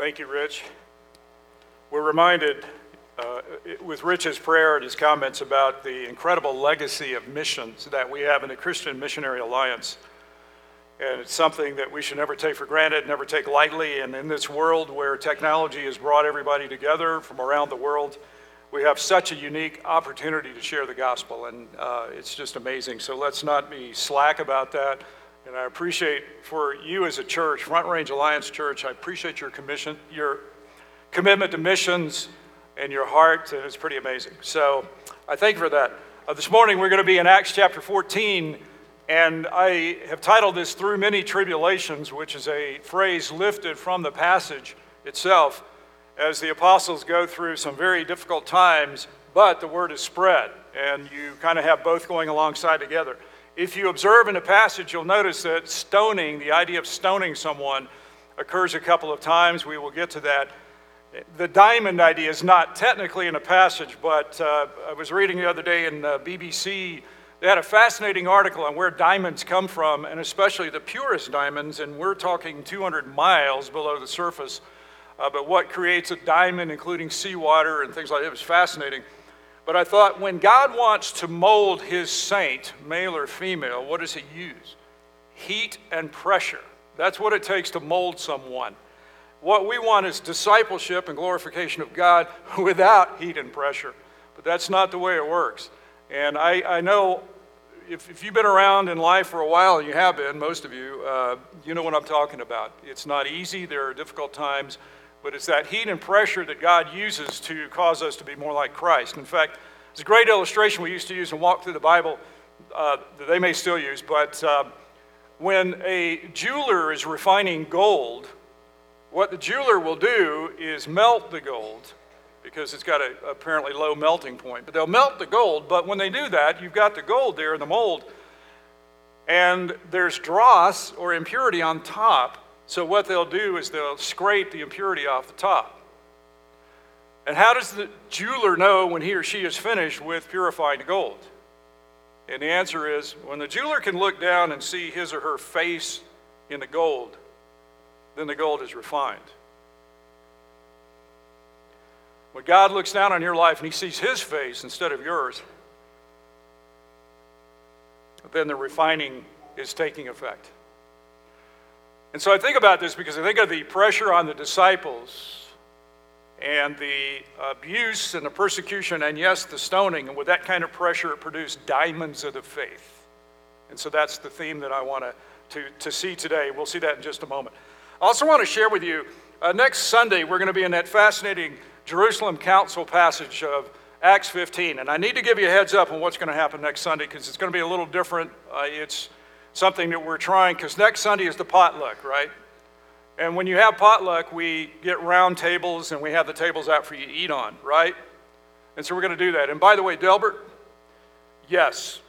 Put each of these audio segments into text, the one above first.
Thank you, Rich. We're reminded uh, with Rich's prayer and his comments about the incredible legacy of missions that we have in the Christian Missionary Alliance. And it's something that we should never take for granted, never take lightly. And in this world where technology has brought everybody together from around the world, we have such a unique opportunity to share the gospel. And uh, it's just amazing. So let's not be slack about that. And I appreciate for you as a church, Front Range Alliance Church, I appreciate your commission, your commitment to missions and your heart, it's pretty amazing. So I thank you for that. Uh, this morning we're going to be in Acts chapter 14, and I have titled this Through Many Tribulations, which is a phrase lifted from the passage itself as the apostles go through some very difficult times, but the word is spread, and you kind of have both going alongside together. If you observe in the passage, you'll notice that stoning, the idea of stoning someone, occurs a couple of times. We will get to that. The diamond idea is not technically in a passage, but uh, I was reading the other day in uh, BBC. They had a fascinating article on where diamonds come from, and especially the purest diamonds, and we're talking 200 miles below the surface. Uh, but what creates a diamond, including seawater and things like that, it was fascinating. But I thought when God wants to mold his saint, male or female, what does he use? Heat and pressure. That's what it takes to mold someone. What we want is discipleship and glorification of God without heat and pressure. But that's not the way it works. And I, I know if, if you've been around in life for a while, and you have been, most of you, uh, you know what I'm talking about. It's not easy, there are difficult times, but it's that heat and pressure that God uses to cause us to be more like Christ. In fact, it's a great illustration we used to use and walk through the Bible uh, that they may still use, but uh, when a jeweler is refining gold, what the jeweler will do is melt the gold because it's got a apparently low melting point. But they'll melt the gold, but when they do that, you've got the gold there in the mold, and there's dross or impurity on top. So what they'll do is they'll scrape the impurity off the top. And how does the jeweler know when he or she is finished with purifying the gold? And the answer is when the jeweler can look down and see his or her face in the gold, then the gold is refined. When God looks down on your life and he sees his face instead of yours, then the refining is taking effect. And so I think about this because I think of the pressure on the disciples and the abuse and the persecution and, yes, the stoning. And with that kind of pressure, it produced diamonds of the faith. And so that's the theme that I want to, to, see today. We'll see that in just a moment. I also want to share with you uh, next Sunday, we're going to be in that fascinating Jerusalem Council passage of Acts 15. And I need to give you a heads up on what's going to happen next Sunday because it's going to be a little different. Uh, it's something that we're trying because next Sunday is the potluck, right? And when you have potluck, we get round tables and we have the tables out for you to eat on, right? And so we're going to do that. And by the way, Delbert, yes,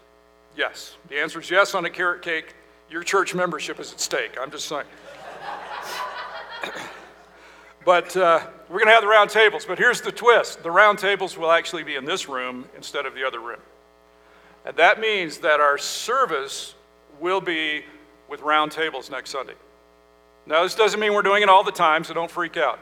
yes. The answer is yes on the carrot cake. Your church membership is at stake. I'm just saying. but uh, we're going to have the round tables. But here's the twist the round tables will actually be in this room instead of the other room. And that means that our service will be with round tables next Sunday. Now, this doesn't mean we're doing it all the time, so don't freak out.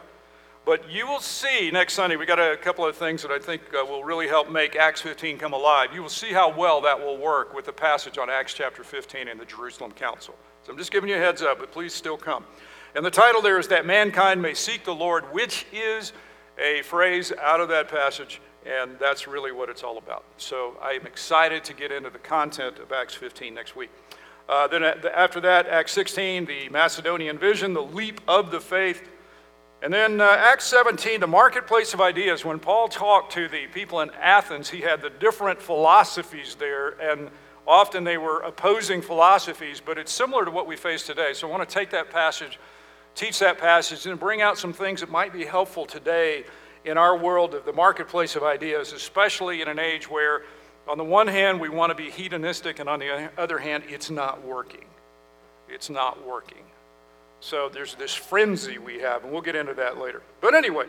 But you will see next Sunday, we got a couple of things that I think uh, will really help make Acts 15 come alive. You will see how well that will work with the passage on Acts chapter 15 in the Jerusalem Council. So I'm just giving you a heads up, but please still come. And the title there is That Mankind May Seek the Lord, which is a phrase out of that passage, and that's really what it's all about. So I am excited to get into the content of Acts 15 next week. Uh, then after that, Acts 16, the Macedonian vision, the leap of the faith. And then uh, Acts 17, the marketplace of ideas. When Paul talked to the people in Athens, he had the different philosophies there, and often they were opposing philosophies, but it's similar to what we face today. So I want to take that passage teach that passage and bring out some things that might be helpful today in our world of the marketplace of ideas, especially in an age where, on the one hand, we want to be hedonistic, and on the other hand, it's not working. It's not working. So there's this frenzy we have, and we'll get into that later. But anyway,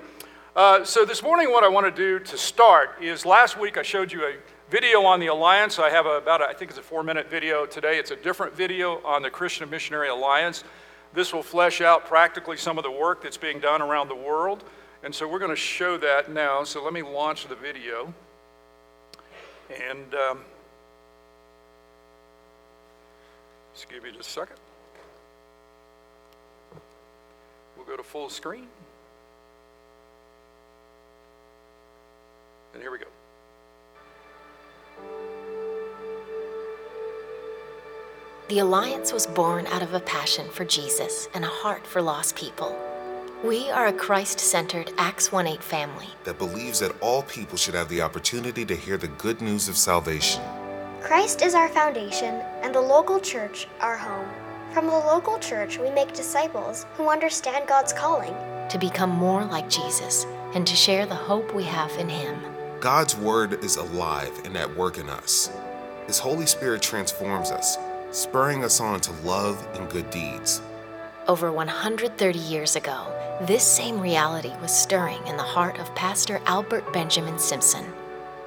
uh, so this morning, what I want to do to start is last week I showed you a video on the Alliance. I have a, about, a, I think it's a four minute video today. It's a different video on the Christian Missionary Alliance. This will flesh out practically some of the work that's being done around the world. And so we're going to show that now. So let me launch the video. And um, just give me just a second. We'll go to full screen. And here we go. The Alliance was born out of a passion for Jesus and a heart for lost people. We are a Christ centered Acts 1 8 family that believes that all people should have the opportunity to hear the good news of salvation. Christ is our foundation, and the local church our home. From the local church, we make disciples who understand God's calling to become more like Jesus and to share the hope we have in Him. God's Word is alive and at work in us. His Holy Spirit transforms us spurring us on to love and good deeds. Over 130 years ago, this same reality was stirring in the heart of Pastor Albert Benjamin Simpson.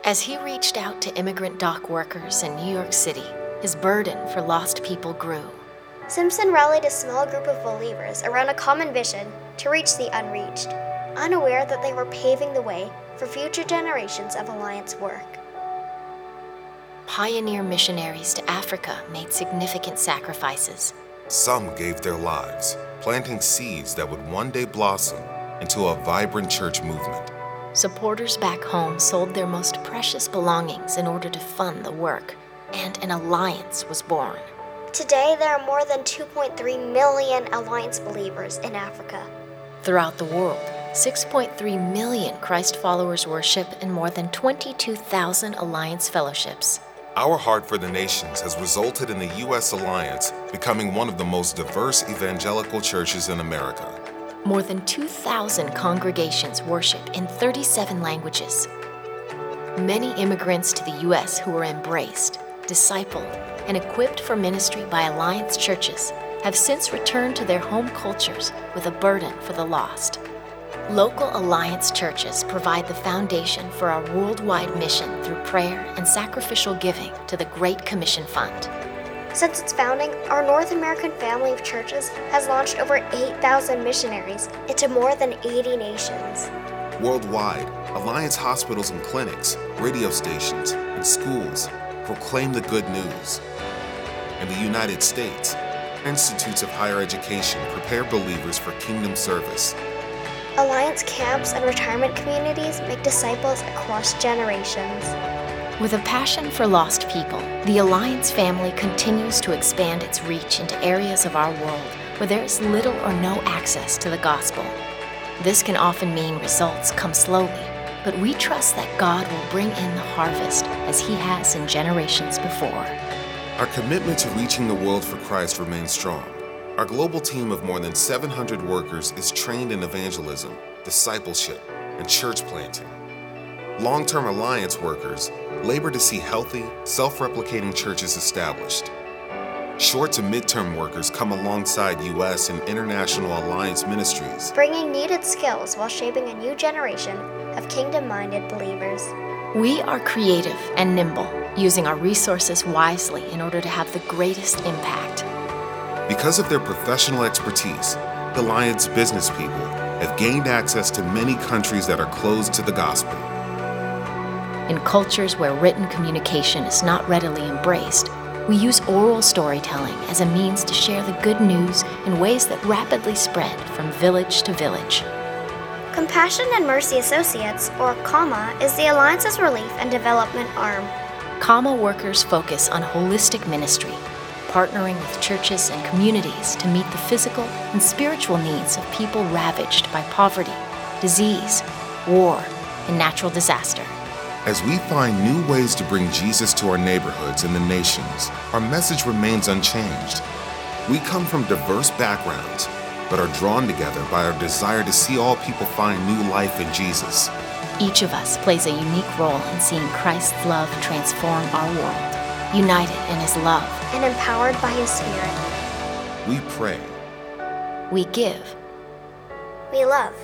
As he reached out to immigrant dock workers in New York City, his burden for lost people grew. Simpson rallied a small group of believers around a common vision to reach the unreached, unaware that they were paving the way for future generations of Alliance work pioneer missionaries to Africa made significant sacrifices. Some gave their lives, planting seeds that would one day blossom into a vibrant church movement. Supporters back home sold their most precious belongings in order to fund the work, and an alliance was born. Today, there are more than 2.3 million Alliance believers in Africa. Throughout the world, 6.3 million Christ followers worship in more than 22,000 Alliance fellowships. Our Heart for the Nations has resulted in the U.S. Alliance becoming one of the most diverse evangelical churches in America. More than 2,000 congregations worship in 37 languages. Many immigrants to the U.S. who were embraced, discipled, and equipped for ministry by Alliance churches have since returned to their home cultures with a burden for the lost. Local Alliance churches provide the foundation for our worldwide mission through prayer and sacrificial giving to the Great Commission Fund. Since its founding, our North American family of churches has launched over 8,000 missionaries into more than 80 nations. Worldwide, Alliance hospitals and clinics, radio stations, and schools proclaim the good news. In the United States, institutes of higher education prepare believers for kingdom service Alliance camps and retirement communities make disciples across generations. With a passion for lost people, the Alliance family continues to expand its reach into areas of our world where there is little or no access to the gospel. This can often mean results come slowly, but we trust that God will bring in the harvest as He has in generations before. Our commitment to reaching the world for Christ remains strong. Our global team of more than 700 workers is trained in evangelism, discipleship, and church planting. Long term alliance workers labor to see healthy, self replicating churches established. Short to mid-term workers come alongside U.S. and international alliance ministries, bringing needed skills while shaping a new generation of kingdom minded believers. We are creative and nimble, using our resources wisely in order to have the greatest impact. Because of their professional expertise, the Alliance business people have gained access to many countries that are closed to the gospel. In cultures where written communication is not readily embraced, we use oral storytelling as a means to share the good news in ways that rapidly spread from village to village. Compassion and Mercy Associates, or CAMA, is the Alliance's relief and development arm. CAMA workers focus on holistic ministry partnering with churches and communities to meet the physical and spiritual needs of people ravaged by poverty, disease, war, and natural disaster. As we find new ways to bring Jesus to our neighborhoods and the nations, our message remains unchanged. We come from diverse backgrounds, but are drawn together by our desire to see all people find new life in Jesus. Each of us plays a unique role in seeing Christ's love transform our world united in His love, and empowered by His Spirit. We pray. We give. We love.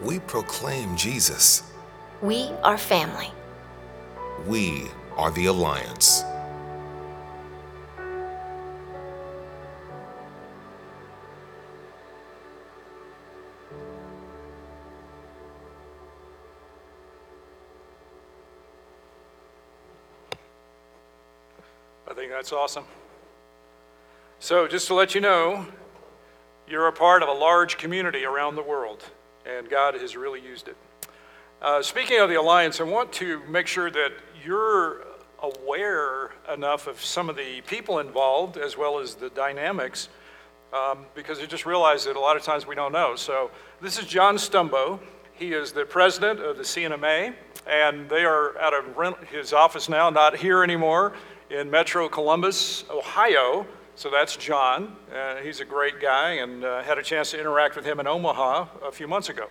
We proclaim Jesus. We are family. We are the Alliance. That's awesome. So, just to let you know, you're a part of a large community around the world, and God has really used it. Uh, speaking of the Alliance, I want to make sure that you're aware enough of some of the people involved as well as the dynamics, um, because you just realize that a lot of times we don't know. So, this is John Stumbo. He is the president of the C&MA, and they are out of his office now, not here anymore, in Metro Columbus, Ohio. So that's John. Uh, he's a great guy, and uh, had a chance to interact with him in Omaha a few months ago.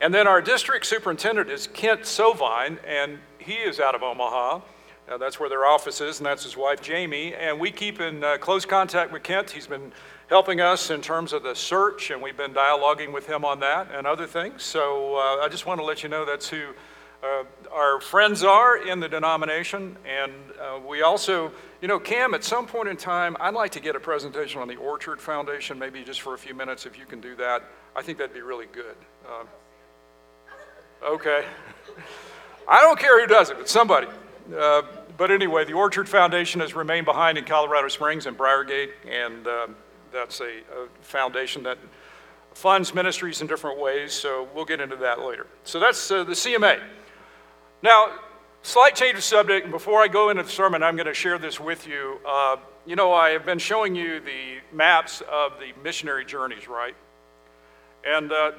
And then our district superintendent is Kent Sovine, and he is out of Omaha. Uh, that's where their office is, and that's his wife Jamie. And we keep in uh, close contact with Kent. He's been helping us in terms of the search, and we've been dialoguing with him on that and other things. So uh, I just want to let you know that's who uh, our friends are in the denomination. And uh, we also, you know, Cam, at some point in time, I'd like to get a presentation on the Orchard Foundation, maybe just for a few minutes if you can do that. I think that'd be really good. Uh, Okay. I don't care who does it, but somebody. Uh, but anyway, the Orchard Foundation has remained behind in Colorado Springs and Briargate, and um, that's a, a foundation that funds ministries in different ways, so we'll get into that later. So that's uh, the CMA. Now, slight change of subject, and before I go into the sermon, I'm going to share this with you. Uh, you know, I have been showing you the maps of the missionary journeys, right? And uh, uh,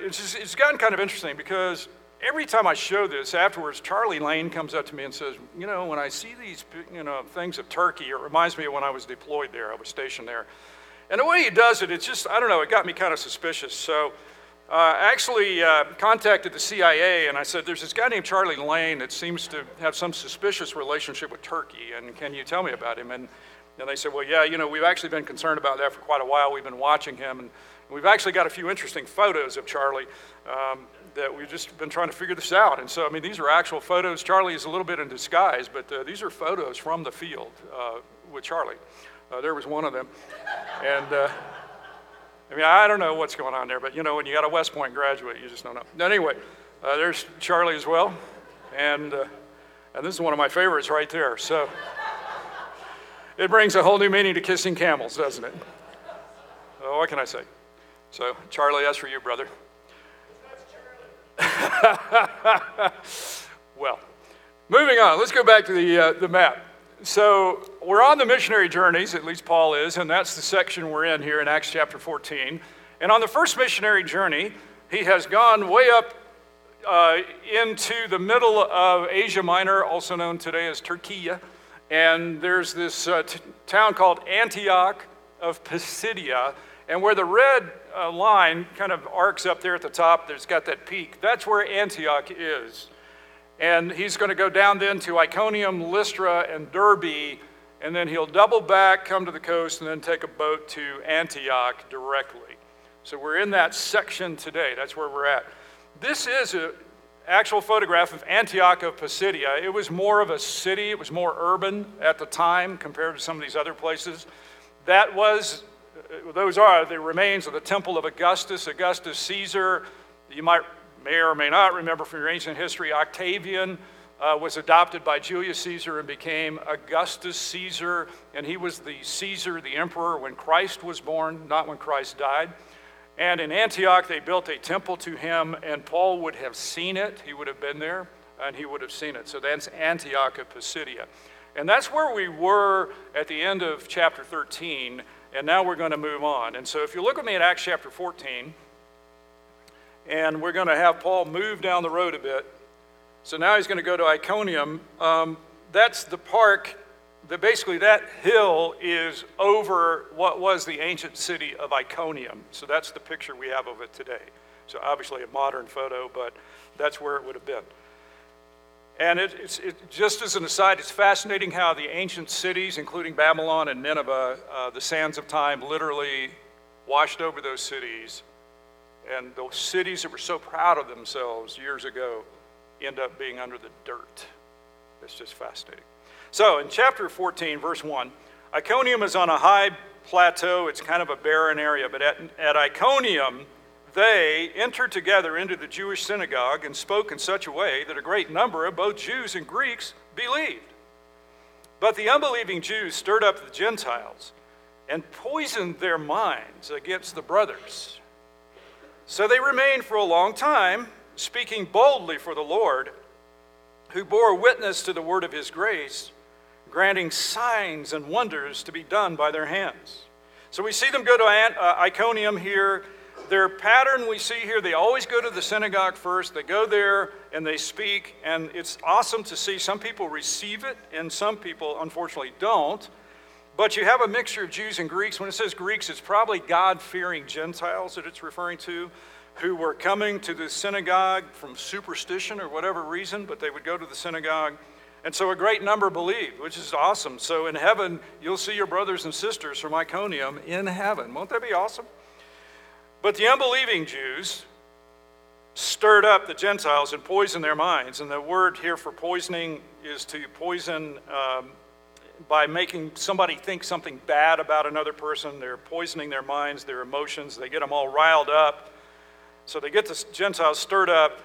it's, just, it's gotten kind of interesting because every time I show this afterwards, Charlie Lane comes up to me and says, You know, when I see these you know, things of Turkey, it reminds me of when I was deployed there, I was stationed there. And the way he does it, it's just, I don't know, it got me kind of suspicious. So uh, actually uh, contacted the CIA and I said, There's this guy named Charlie Lane that seems to have some suspicious relationship with Turkey, and can you tell me about him? And, and they said, Well, yeah, you know, we've actually been concerned about that for quite a while. We've been watching him. And, We've actually got a few interesting photos of Charlie um, that we've just been trying to figure this out. And so, I mean, these are actual photos. Charlie is a little bit in disguise, but uh, these are photos from the field uh, with Charlie. Uh, there was one of them. And uh, I mean, I don't know what's going on there, but you know, when you got a West Point graduate, you just don't know. Anyway, uh, there's Charlie as well. And, uh, and this is one of my favorites right there. So it brings a whole new meaning to kissing camels, doesn't it? Oh, what can I say? So, Charlie, that's for you, brother. well, moving on, let's go back to the, uh, the map. So, we're on the missionary journeys, at least Paul is, and that's the section we're in here in Acts chapter 14. And on the first missionary journey, he has gone way up uh, into the middle of Asia Minor, also known today as Turkey. And there's this uh, t- town called Antioch of Pisidia. And where the red uh, line kind of arcs up there at the top, there's got that peak. That's where Antioch is. And he's going to go down then to Iconium, Lystra, and Derbe, and then he'll double back, come to the coast, and then take a boat to Antioch directly. So we're in that section today. That's where we're at. This is an actual photograph of Antioch of Pisidia. It was more of a city, it was more urban at the time compared to some of these other places. That was uh, those are the remains of the temple of Augustus, Augustus Caesar. You might may or may not remember from your ancient history, Octavian uh, was adopted by Julius Caesar and became Augustus Caesar, and he was the Caesar, the emperor, when Christ was born, not when Christ died. And in Antioch, they built a temple to him, and Paul would have seen it. He would have been there, and he would have seen it. So that's Antioch of Pisidia. And that's where we were at the end of chapter 13. And now we're going to move on. And so if you look with me at Acts chapter 14, and we're going to have Paul move down the road a bit. So now he's going to go to Iconium. Um, that's the park, that basically that hill is over what was the ancient city of Iconium. So that's the picture we have of it today. So obviously a modern photo, but that's where it would have been. And it, it's it, just as an aside, it's fascinating how the ancient cities, including Babylon and Nineveh, uh, the sands of time literally washed over those cities. And those cities that were so proud of themselves years ago end up being under the dirt. It's just fascinating. So in chapter 14, verse 1, Iconium is on a high plateau. It's kind of a barren area, but at, at Iconium, they entered together into the Jewish synagogue and spoke in such a way that a great number of both Jews and Greeks believed. But the unbelieving Jews stirred up the Gentiles and poisoned their minds against the brothers. So they remained for a long time, speaking boldly for the Lord, who bore witness to the word of his grace, granting signs and wonders to be done by their hands. So we see them go to uh, Iconium here their pattern we see here, they always go to the synagogue first. They go there and they speak, and it's awesome to see some people receive it and some people, unfortunately, don't. But you have a mixture of Jews and Greeks. When it says Greeks, it's probably God fearing Gentiles that it's referring to who were coming to the synagogue from superstition or whatever reason, but they would go to the synagogue. And so a great number believed, which is awesome. So in heaven, you'll see your brothers and sisters from Iconium in heaven. Won't that be awesome? But the unbelieving Jews stirred up the Gentiles and poisoned their minds. And the word here for poisoning is to poison um, by making somebody think something bad about another person. They're poisoning their minds, their emotions. They get them all riled up. So they get the Gentiles stirred up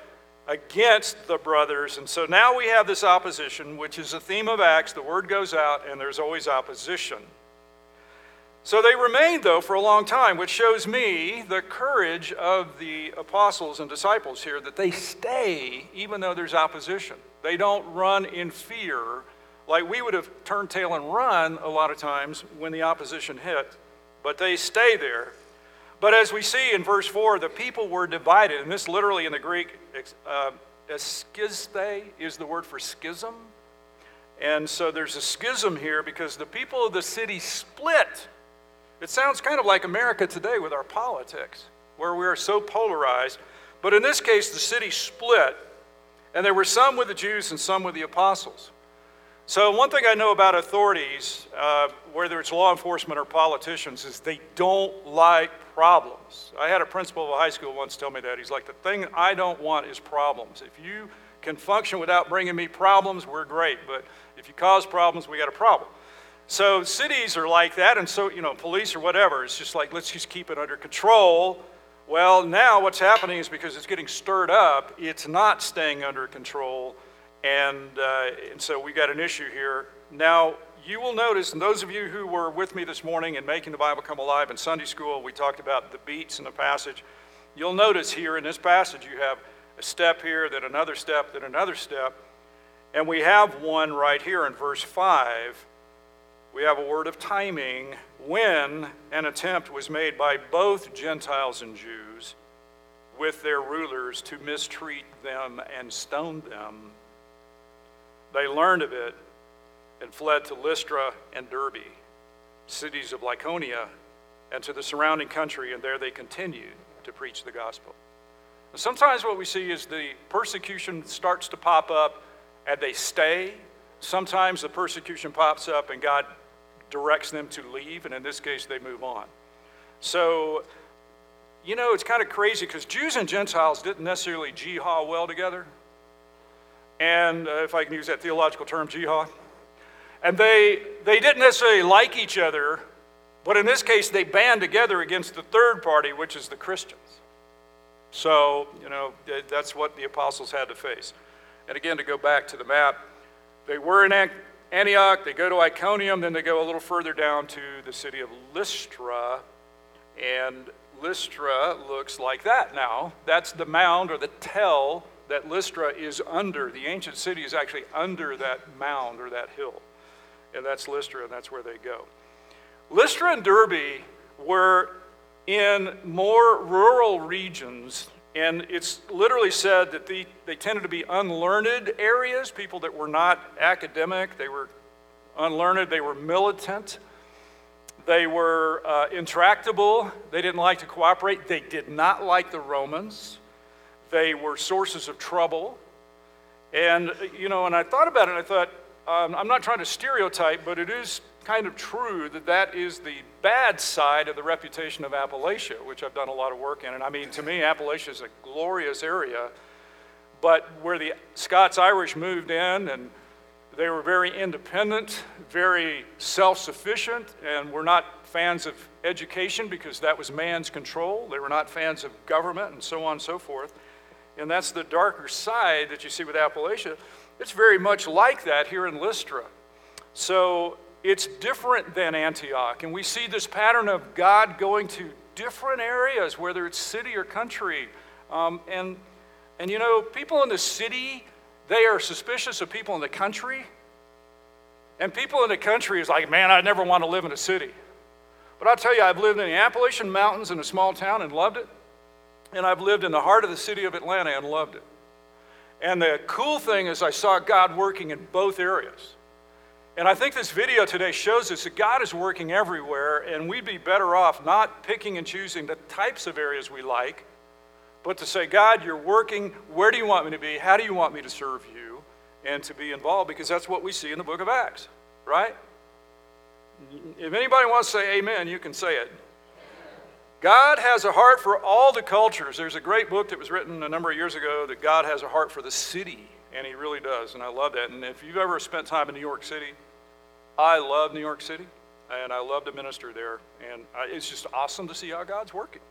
against the brothers. And so now we have this opposition, which is a theme of Acts. The word goes out, and there's always opposition. So they remained, though, for a long time, which shows me the courage of the apostles and disciples here that they stay even though there's opposition. They don't run in fear like we would have turned tail and run a lot of times when the opposition hit, but they stay there. But as we see in verse 4, the people were divided, and this literally in the Greek, uh, is the word for schism. And so there's a schism here because the people of the city split it sounds kind of like America today with our politics, where we are so polarized. But in this case, the city split, and there were some with the Jews and some with the apostles. So, one thing I know about authorities, uh, whether it's law enforcement or politicians, is they don't like problems. I had a principal of a high school once tell me that. He's like, The thing I don't want is problems. If you can function without bringing me problems, we're great. But if you cause problems, we got a problem. So cities are like that, and so, you know, police or whatever, it's just like, let's just keep it under control. Well, now what's happening is because it's getting stirred up, it's not staying under control, and, uh, and so we've got an issue here. Now, you will notice, and those of you who were with me this morning in Making the Bible Come Alive in Sunday school, we talked about the beats in the passage. You'll notice here in this passage you have a step here, then another step, then another step. And we have one right here in verse 5 we have a word of timing when an attempt was made by both Gentiles and Jews with their rulers to mistreat them and stone them. They learned of it and fled to Lystra and Derbe, cities of Lycaonia, and to the surrounding country, and there they continued to preach the gospel. And sometimes what we see is the persecution starts to pop up and they stay. Sometimes the persecution pops up and God directs them to leave, and in this case, they move on. So, you know, it's kind of crazy because Jews and Gentiles didn't necessarily jihad well together. And uh, if I can use that theological term, jihad. And they, they didn't necessarily like each other, but in this case, they band together against the third party, which is the Christians. So, you know, that's what the apostles had to face. And again, to go back to the map, they were in Antioch, they go to Iconium, then they go a little further down to the city of Lystra. And Lystra looks like that now. That's the mound or the tell that Lystra is under. The ancient city is actually under that mound or that hill. And that's Lystra, and that's where they go. Lystra and Derbe were in more rural regions and it's literally said that the, they tended to be unlearned areas, people that were not academic, they were unlearned, they were militant, they were uh, intractable, they didn't like to cooperate, they did not like the Romans, they were sources of trouble. And, you know, and I thought about it and I thought, um, I'm not trying to stereotype, but it is kind of true that that is the bad side of the reputation of Appalachia, which I've done a lot of work in. And I mean, to me, Appalachia is a glorious area, but where the Scots Irish moved in and they were very independent, very self sufficient, and were not fans of education because that was man's control. They were not fans of government and so on and so forth. And that's the darker side that you see with Appalachia. It's very much like that here in Lystra. So it's different than Antioch. And we see this pattern of God going to different areas, whether it's city or country. Um, and, and you know, people in the city, they are suspicious of people in the country. And people in the country is like, man, I never want to live in a city. But I'll tell you, I've lived in the Appalachian Mountains in a small town and loved it. And I've lived in the heart of the city of Atlanta and loved it. And the cool thing is, I saw God working in both areas. And I think this video today shows us that God is working everywhere, and we'd be better off not picking and choosing the types of areas we like, but to say, God, you're working. Where do you want me to be? How do you want me to serve you? And to be involved, because that's what we see in the book of Acts, right? If anybody wants to say amen, you can say it. God has a heart for all the cultures. There's a great book that was written a number of years ago that God has a heart for the city, and He really does, and I love that. And if you've ever spent time in New York City, I love New York City, and I love to minister there, and it's just awesome to see how God's working.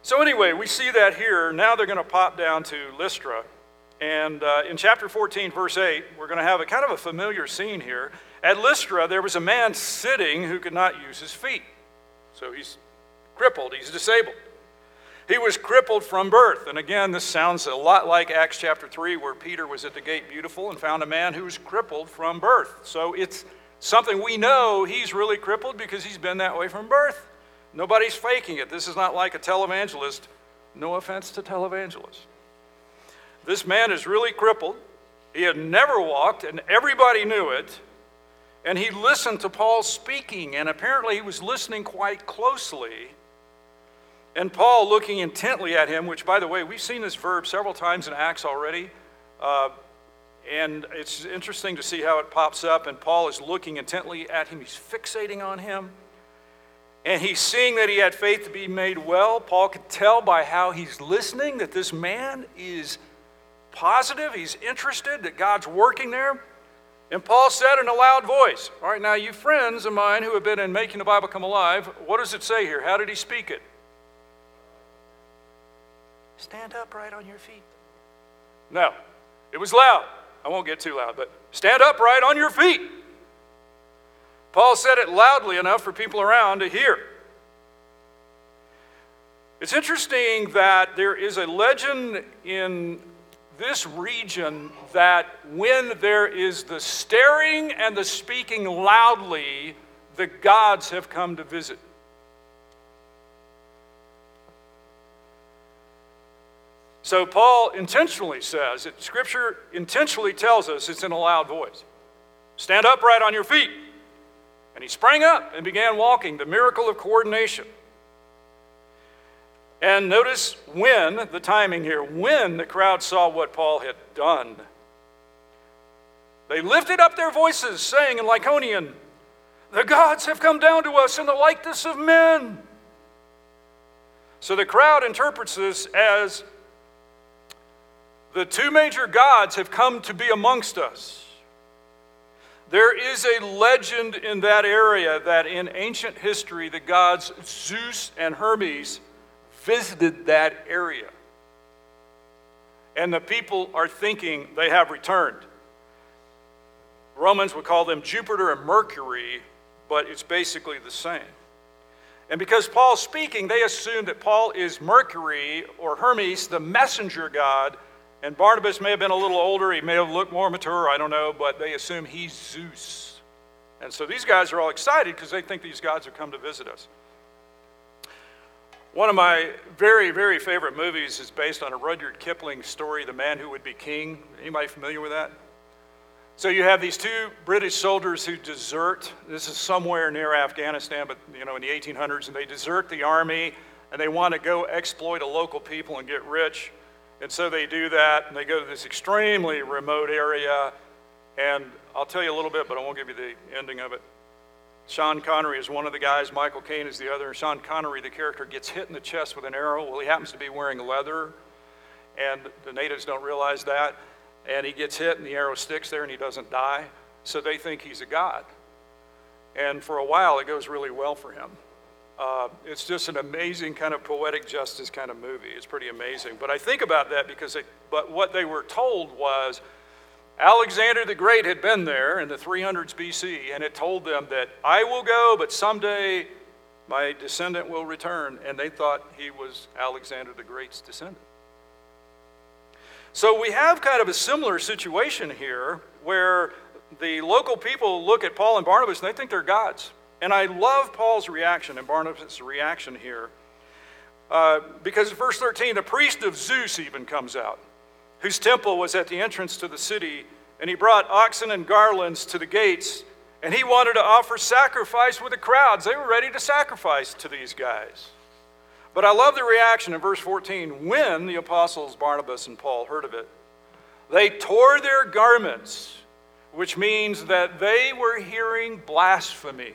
So, anyway, we see that here. Now they're going to pop down to Lystra. And uh, in chapter 14, verse 8, we're going to have a kind of a familiar scene here. At Lystra, there was a man sitting who could not use his feet. So he's crippled, he's disabled. He was crippled from birth. And again, this sounds a lot like Acts chapter 3, where Peter was at the gate beautiful and found a man who was crippled from birth. So it's something we know he's really crippled because he's been that way from birth. Nobody's faking it. This is not like a televangelist. No offense to televangelists. This man is really crippled. He had never walked, and everybody knew it. And he listened to Paul speaking, and apparently he was listening quite closely. And Paul looking intently at him, which, by the way, we've seen this verb several times in Acts already. Uh, and it's interesting to see how it pops up. And Paul is looking intently at him, he's fixating on him. And he's seeing that he had faith to be made well. Paul could tell by how he's listening that this man is positive, he's interested, that God's working there. And Paul said in a loud voice, All right, now, you friends of mine who have been in making the Bible come alive, what does it say here? How did he speak it? Stand upright on your feet. No, it was loud. I won't get too loud, but stand upright on your feet. Paul said it loudly enough for people around to hear. It's interesting that there is a legend in this region that when there is the staring and the speaking loudly, the gods have come to visit. So Paul intentionally says, that Scripture intentionally tells us it's in a loud voice. Stand upright on your feet. And he sprang up and began walking, the miracle of coordination. And notice when, the timing here, when the crowd saw what Paul had done, they lifted up their voices, saying in Lycaonian, The gods have come down to us in the likeness of men. So the crowd interprets this as the two major gods have come to be amongst us. There is a legend in that area that in ancient history, the gods Zeus and Hermes visited that area. And the people are thinking they have returned. Romans would call them Jupiter and Mercury, but it's basically the same. And because Paul's speaking, they assume that Paul is Mercury or Hermes, the messenger god, and Barnabas may have been a little older, he may have looked more mature, I don't know, but they assume he's Zeus. And so these guys are all excited because they think these gods have come to visit us. One of my very, very favorite movies is based on a Rudyard Kipling story, The Man Who Would Be King. Anybody familiar with that? So you have these two British soldiers who desert. This is somewhere near Afghanistan, but you know, in the 1800s, and they desert the army and they want to go exploit a local people and get rich. And so they do that, and they go to this extremely remote area. And I'll tell you a little bit, but I won't give you the ending of it. Sean Connery is one of the guys, Michael Caine is the other. And Sean Connery, the character, gets hit in the chest with an arrow. Well, he happens to be wearing leather, and the natives don't realize that. And he gets hit, and the arrow sticks there, and he doesn't die. So they think he's a god. And for a while, it goes really well for him. Uh, it's just an amazing kind of poetic justice kind of movie. It's pretty amazing. But I think about that because, they, but what they were told was Alexander the Great had been there in the 300s BC and had told them that I will go, but someday my descendant will return. And they thought he was Alexander the Great's descendant. So we have kind of a similar situation here where the local people look at Paul and Barnabas and they think they're gods. And I love Paul's reaction and Barnabas' reaction here. Uh, because verse 13, the priest of Zeus even comes out, whose temple was at the entrance to the city, and he brought oxen and garlands to the gates, and he wanted to offer sacrifice with the crowds. They were ready to sacrifice to these guys. But I love the reaction in verse 14. When the apostles Barnabas and Paul heard of it, they tore their garments, which means that they were hearing blasphemy.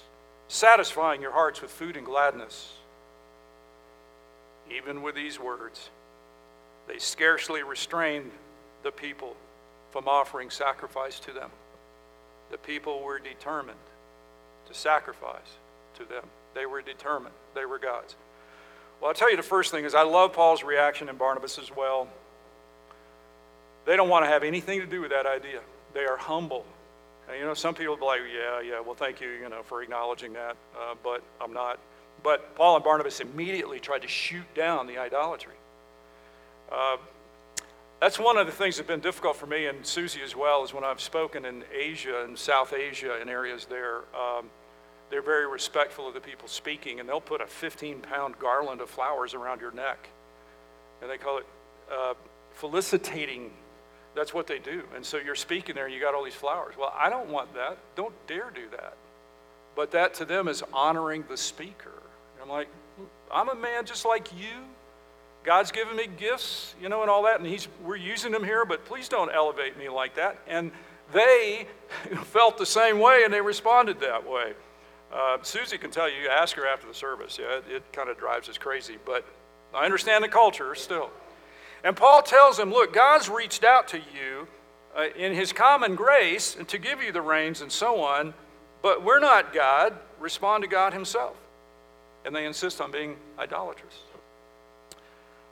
satisfying your hearts with food and gladness. Even with these words, they scarcely restrained the people from offering sacrifice to them. The people were determined to sacrifice to them. They were determined. They were God's. Well, I'll tell you the first thing is I love Paul's reaction and Barnabas as well. They don't want to have anything to do with that idea. They are humble. You know, some people will be like, yeah, yeah, well, thank you, you know, for acknowledging that, uh, but I'm not. But Paul and Barnabas immediately tried to shoot down the idolatry. Uh, that's one of the things that's been difficult for me and Susie as well, is when I've spoken in Asia and South Asia and areas there. Um, they're very respectful of the people speaking, and they'll put a 15 pound garland of flowers around your neck. And they call it uh, felicitating. That's what they do. And so you're speaking there, and you got all these flowers. Well, I don't want that. Don't dare do that. But that to them is honoring the speaker. I'm like, I'm a man just like you. God's given me gifts, you know, and all that, and he's, we're using them here, but please don't elevate me like that. And they felt the same way, and they responded that way. Uh, Susie can tell you, ask her after the service. Yeah, it, it kind of drives us crazy, but I understand the culture still. And Paul tells them, look, God's reached out to you uh, in his common grace and to give you the reins and so on, but we're not God. Respond to God himself. And they insist on being idolatrous.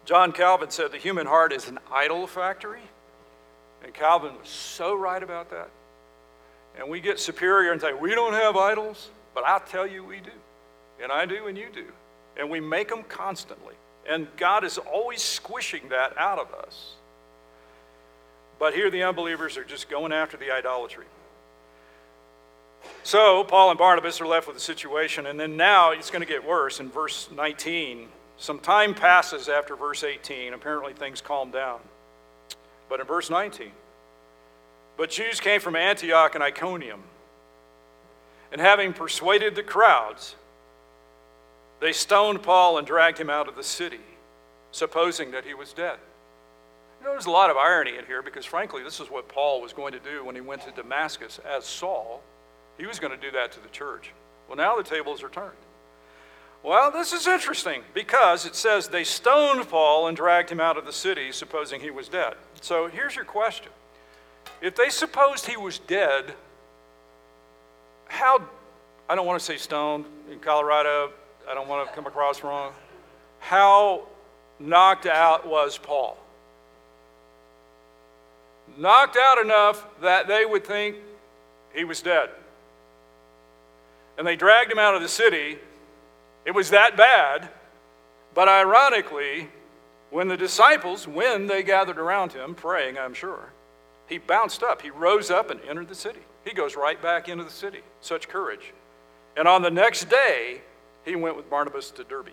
John Calvin said the human heart is an idol factory. And Calvin was so right about that. And we get superior and say, we don't have idols. But I tell you, we do. And I do, and you do. And we make them constantly. And God is always squishing that out of us. But here the unbelievers are just going after the idolatry. So Paul and Barnabas are left with the situation, and then now it's going to get worse in verse 19. Some time passes after verse 18. Apparently things calm down. But in verse 19, but Jews came from Antioch and Iconium and having persuaded the crowds, they stoned Paul and dragged him out of the city, supposing that he was dead. You know, there's a lot of irony in here because, frankly, this is what Paul was going to do when he went to Damascus as Saul. He was going to do that to the church. Well, now the tables are turned. Well, this is interesting because it says they stoned Paul and dragged him out of the city, supposing he was dead. So here's your question If they supposed he was dead, how, I don't want to say stoned in Colorado, I don't want to come across wrong. How knocked out was Paul? Knocked out enough that they would think he was dead. And they dragged him out of the city. It was that bad. But ironically, when the disciples, when they gathered around him, praying, I'm sure, he bounced up. He rose up and entered the city. He goes right back into the city. Such courage. And on the next day, he went with Barnabas to Derbe.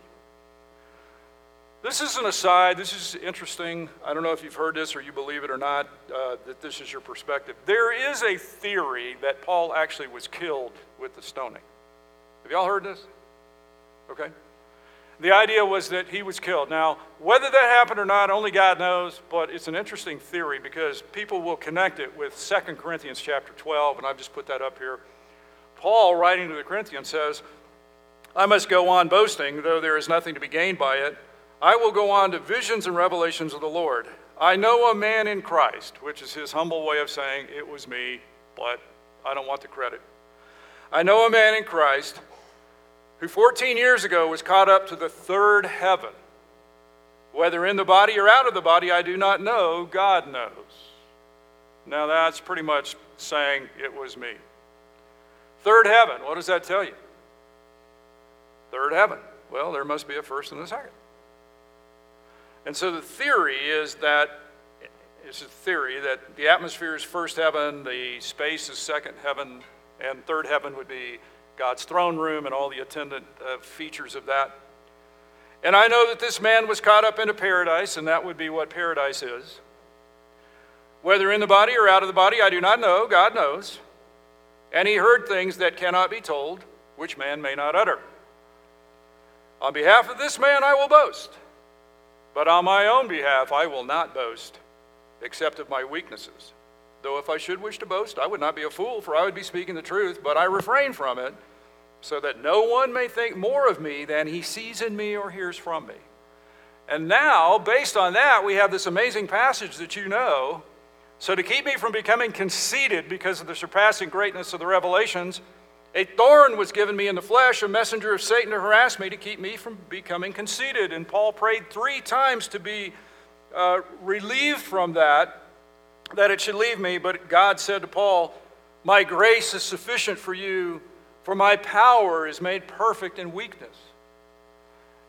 This is an aside. This is interesting. I don't know if you've heard this or you believe it or not, uh, that this is your perspective. There is a theory that Paul actually was killed with the stoning. Have y'all heard this? Okay. The idea was that he was killed. Now, whether that happened or not, only God knows, but it's an interesting theory because people will connect it with 2 Corinthians chapter 12, and I've just put that up here. Paul, writing to the Corinthians, says, I must go on boasting, though there is nothing to be gained by it. I will go on to visions and revelations of the Lord. I know a man in Christ, which is his humble way of saying, It was me, but I don't want the credit. I know a man in Christ who 14 years ago was caught up to the third heaven. Whether in the body or out of the body, I do not know. God knows. Now, that's pretty much saying it was me. Third heaven, what does that tell you? Third heaven. Well, there must be a first and a second. And so the theory is that it's a theory that the atmosphere is first heaven, the space is second heaven, and third heaven would be God's throne room and all the attendant uh, features of that. And I know that this man was caught up into paradise, and that would be what paradise is. Whether in the body or out of the body, I do not know. God knows. And he heard things that cannot be told, which man may not utter. On behalf of this man, I will boast. But on my own behalf, I will not boast, except of my weaknesses. Though if I should wish to boast, I would not be a fool, for I would be speaking the truth, but I refrain from it, so that no one may think more of me than he sees in me or hears from me. And now, based on that, we have this amazing passage that you know. So, to keep me from becoming conceited because of the surpassing greatness of the revelations, a thorn was given me in the flesh, a messenger of Satan to harass me, to keep me from becoming conceited. And Paul prayed three times to be uh, relieved from that that it should leave me, but God said to Paul, My grace is sufficient for you, for my power is made perfect in weakness.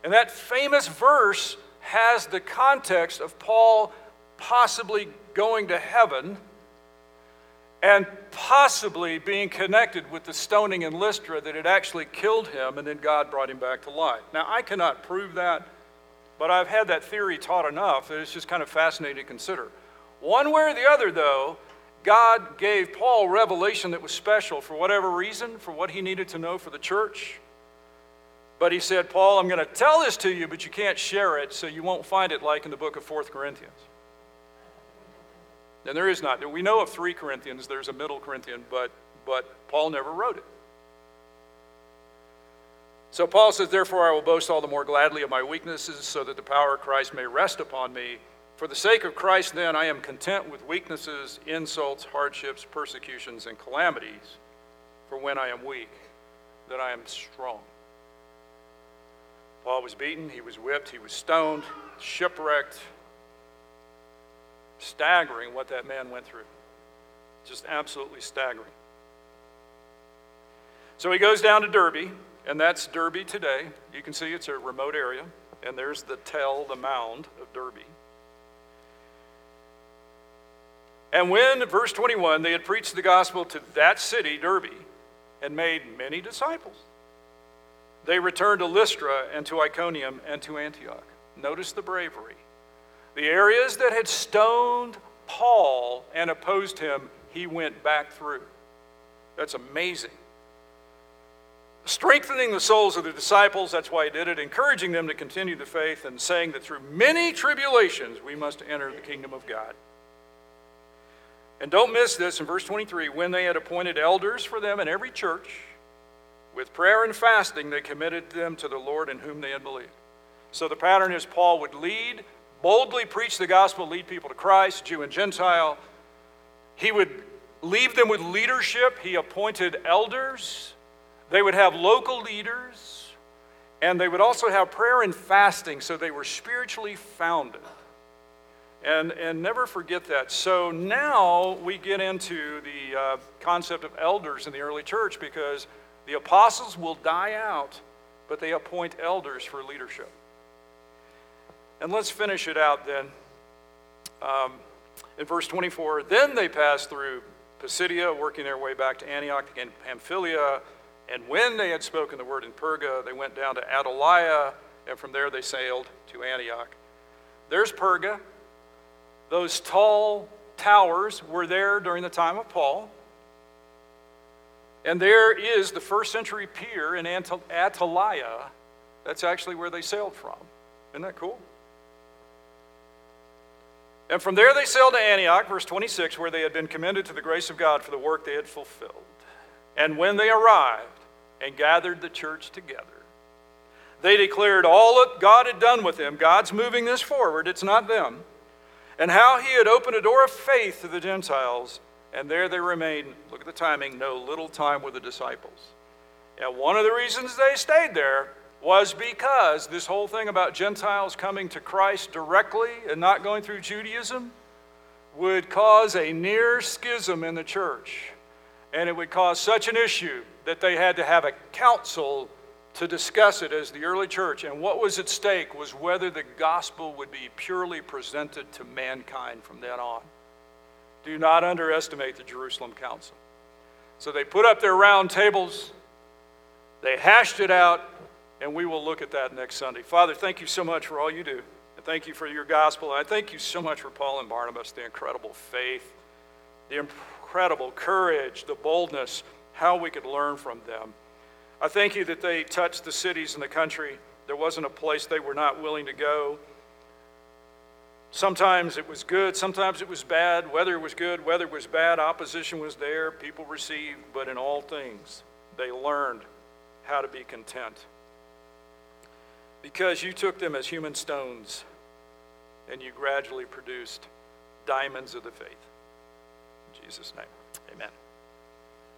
And that famous verse has the context of Paul possibly going to heaven and possibly being connected with the stoning in Lystra that had actually killed him and then God brought him back to life. Now, I cannot prove that, but I've had that theory taught enough that it's just kind of fascinating to consider. One way or the other, though, God gave Paul revelation that was special for whatever reason, for what he needed to know for the church. But he said, Paul, I'm going to tell this to you, but you can't share it, so you won't find it like in the book of 4 Corinthians. And there is not. We know of 3 Corinthians, there's a middle Corinthian, but, but Paul never wrote it. So Paul says, Therefore, I will boast all the more gladly of my weaknesses, so that the power of Christ may rest upon me. For the sake of Christ, then, I am content with weaknesses, insults, hardships, persecutions, and calamities. For when I am weak, then I am strong. Paul was beaten, he was whipped, he was stoned, shipwrecked. Staggering what that man went through. Just absolutely staggering. So he goes down to Derbe, and that's Derbe today. You can see it's a remote area, and there's the tell, the mound of Derbe. And when, verse 21, they had preached the gospel to that city, Derbe, and made many disciples, they returned to Lystra and to Iconium and to Antioch. Notice the bravery. The areas that had stoned Paul and opposed him, he went back through. That's amazing. Strengthening the souls of the disciples, that's why he did it, encouraging them to continue the faith, and saying that through many tribulations we must enter the kingdom of God. And don't miss this in verse 23 when they had appointed elders for them in every church, with prayer and fasting, they committed them to the Lord in whom they had believed. So the pattern is Paul would lead, boldly preach the gospel, lead people to Christ, Jew and Gentile. He would leave them with leadership. He appointed elders. They would have local leaders. And they would also have prayer and fasting, so they were spiritually founded. And, and never forget that. So now we get into the uh, concept of elders in the early church because the apostles will die out, but they appoint elders for leadership. And let's finish it out then. Um, in verse 24, then they passed through Pisidia, working their way back to Antioch and Pamphylia. And when they had spoken the word in Perga, they went down to Attalia, and from there they sailed to Antioch. There's Perga. Those tall towers were there during the time of Paul. And there is the first century pier in Attalia That's actually where they sailed from. Isn't that cool? And from there they sailed to Antioch, verse 26, where they had been commended to the grace of God for the work they had fulfilled. And when they arrived and gathered the church together, they declared all that God had done with them. God's moving this forward, it's not them. And how he had opened a door of faith to the Gentiles, and there they remained, look at the timing, no little time with the disciples. And one of the reasons they stayed there was because this whole thing about Gentiles coming to Christ directly and not going through Judaism would cause a near schism in the church. And it would cause such an issue that they had to have a council to discuss it as the early church. And what was at stake was whether the gospel would be purely presented to mankind from then on. Do not underestimate the Jerusalem council. So they put up their round tables, they hashed it out, and we will look at that next Sunday. Father, thank you so much for all you do. And thank you for your gospel. And I thank you so much for Paul and Barnabas, the incredible faith, the incredible courage, the boldness, how we could learn from them. I thank you that they touched the cities and the country. There wasn't a place they were not willing to go. Sometimes it was good, sometimes it was bad. Weather was good, weather was bad, opposition was there, people received, but in all things, they learned how to be content. Because you took them as human stones and you gradually produced diamonds of the faith. In Jesus' name, amen.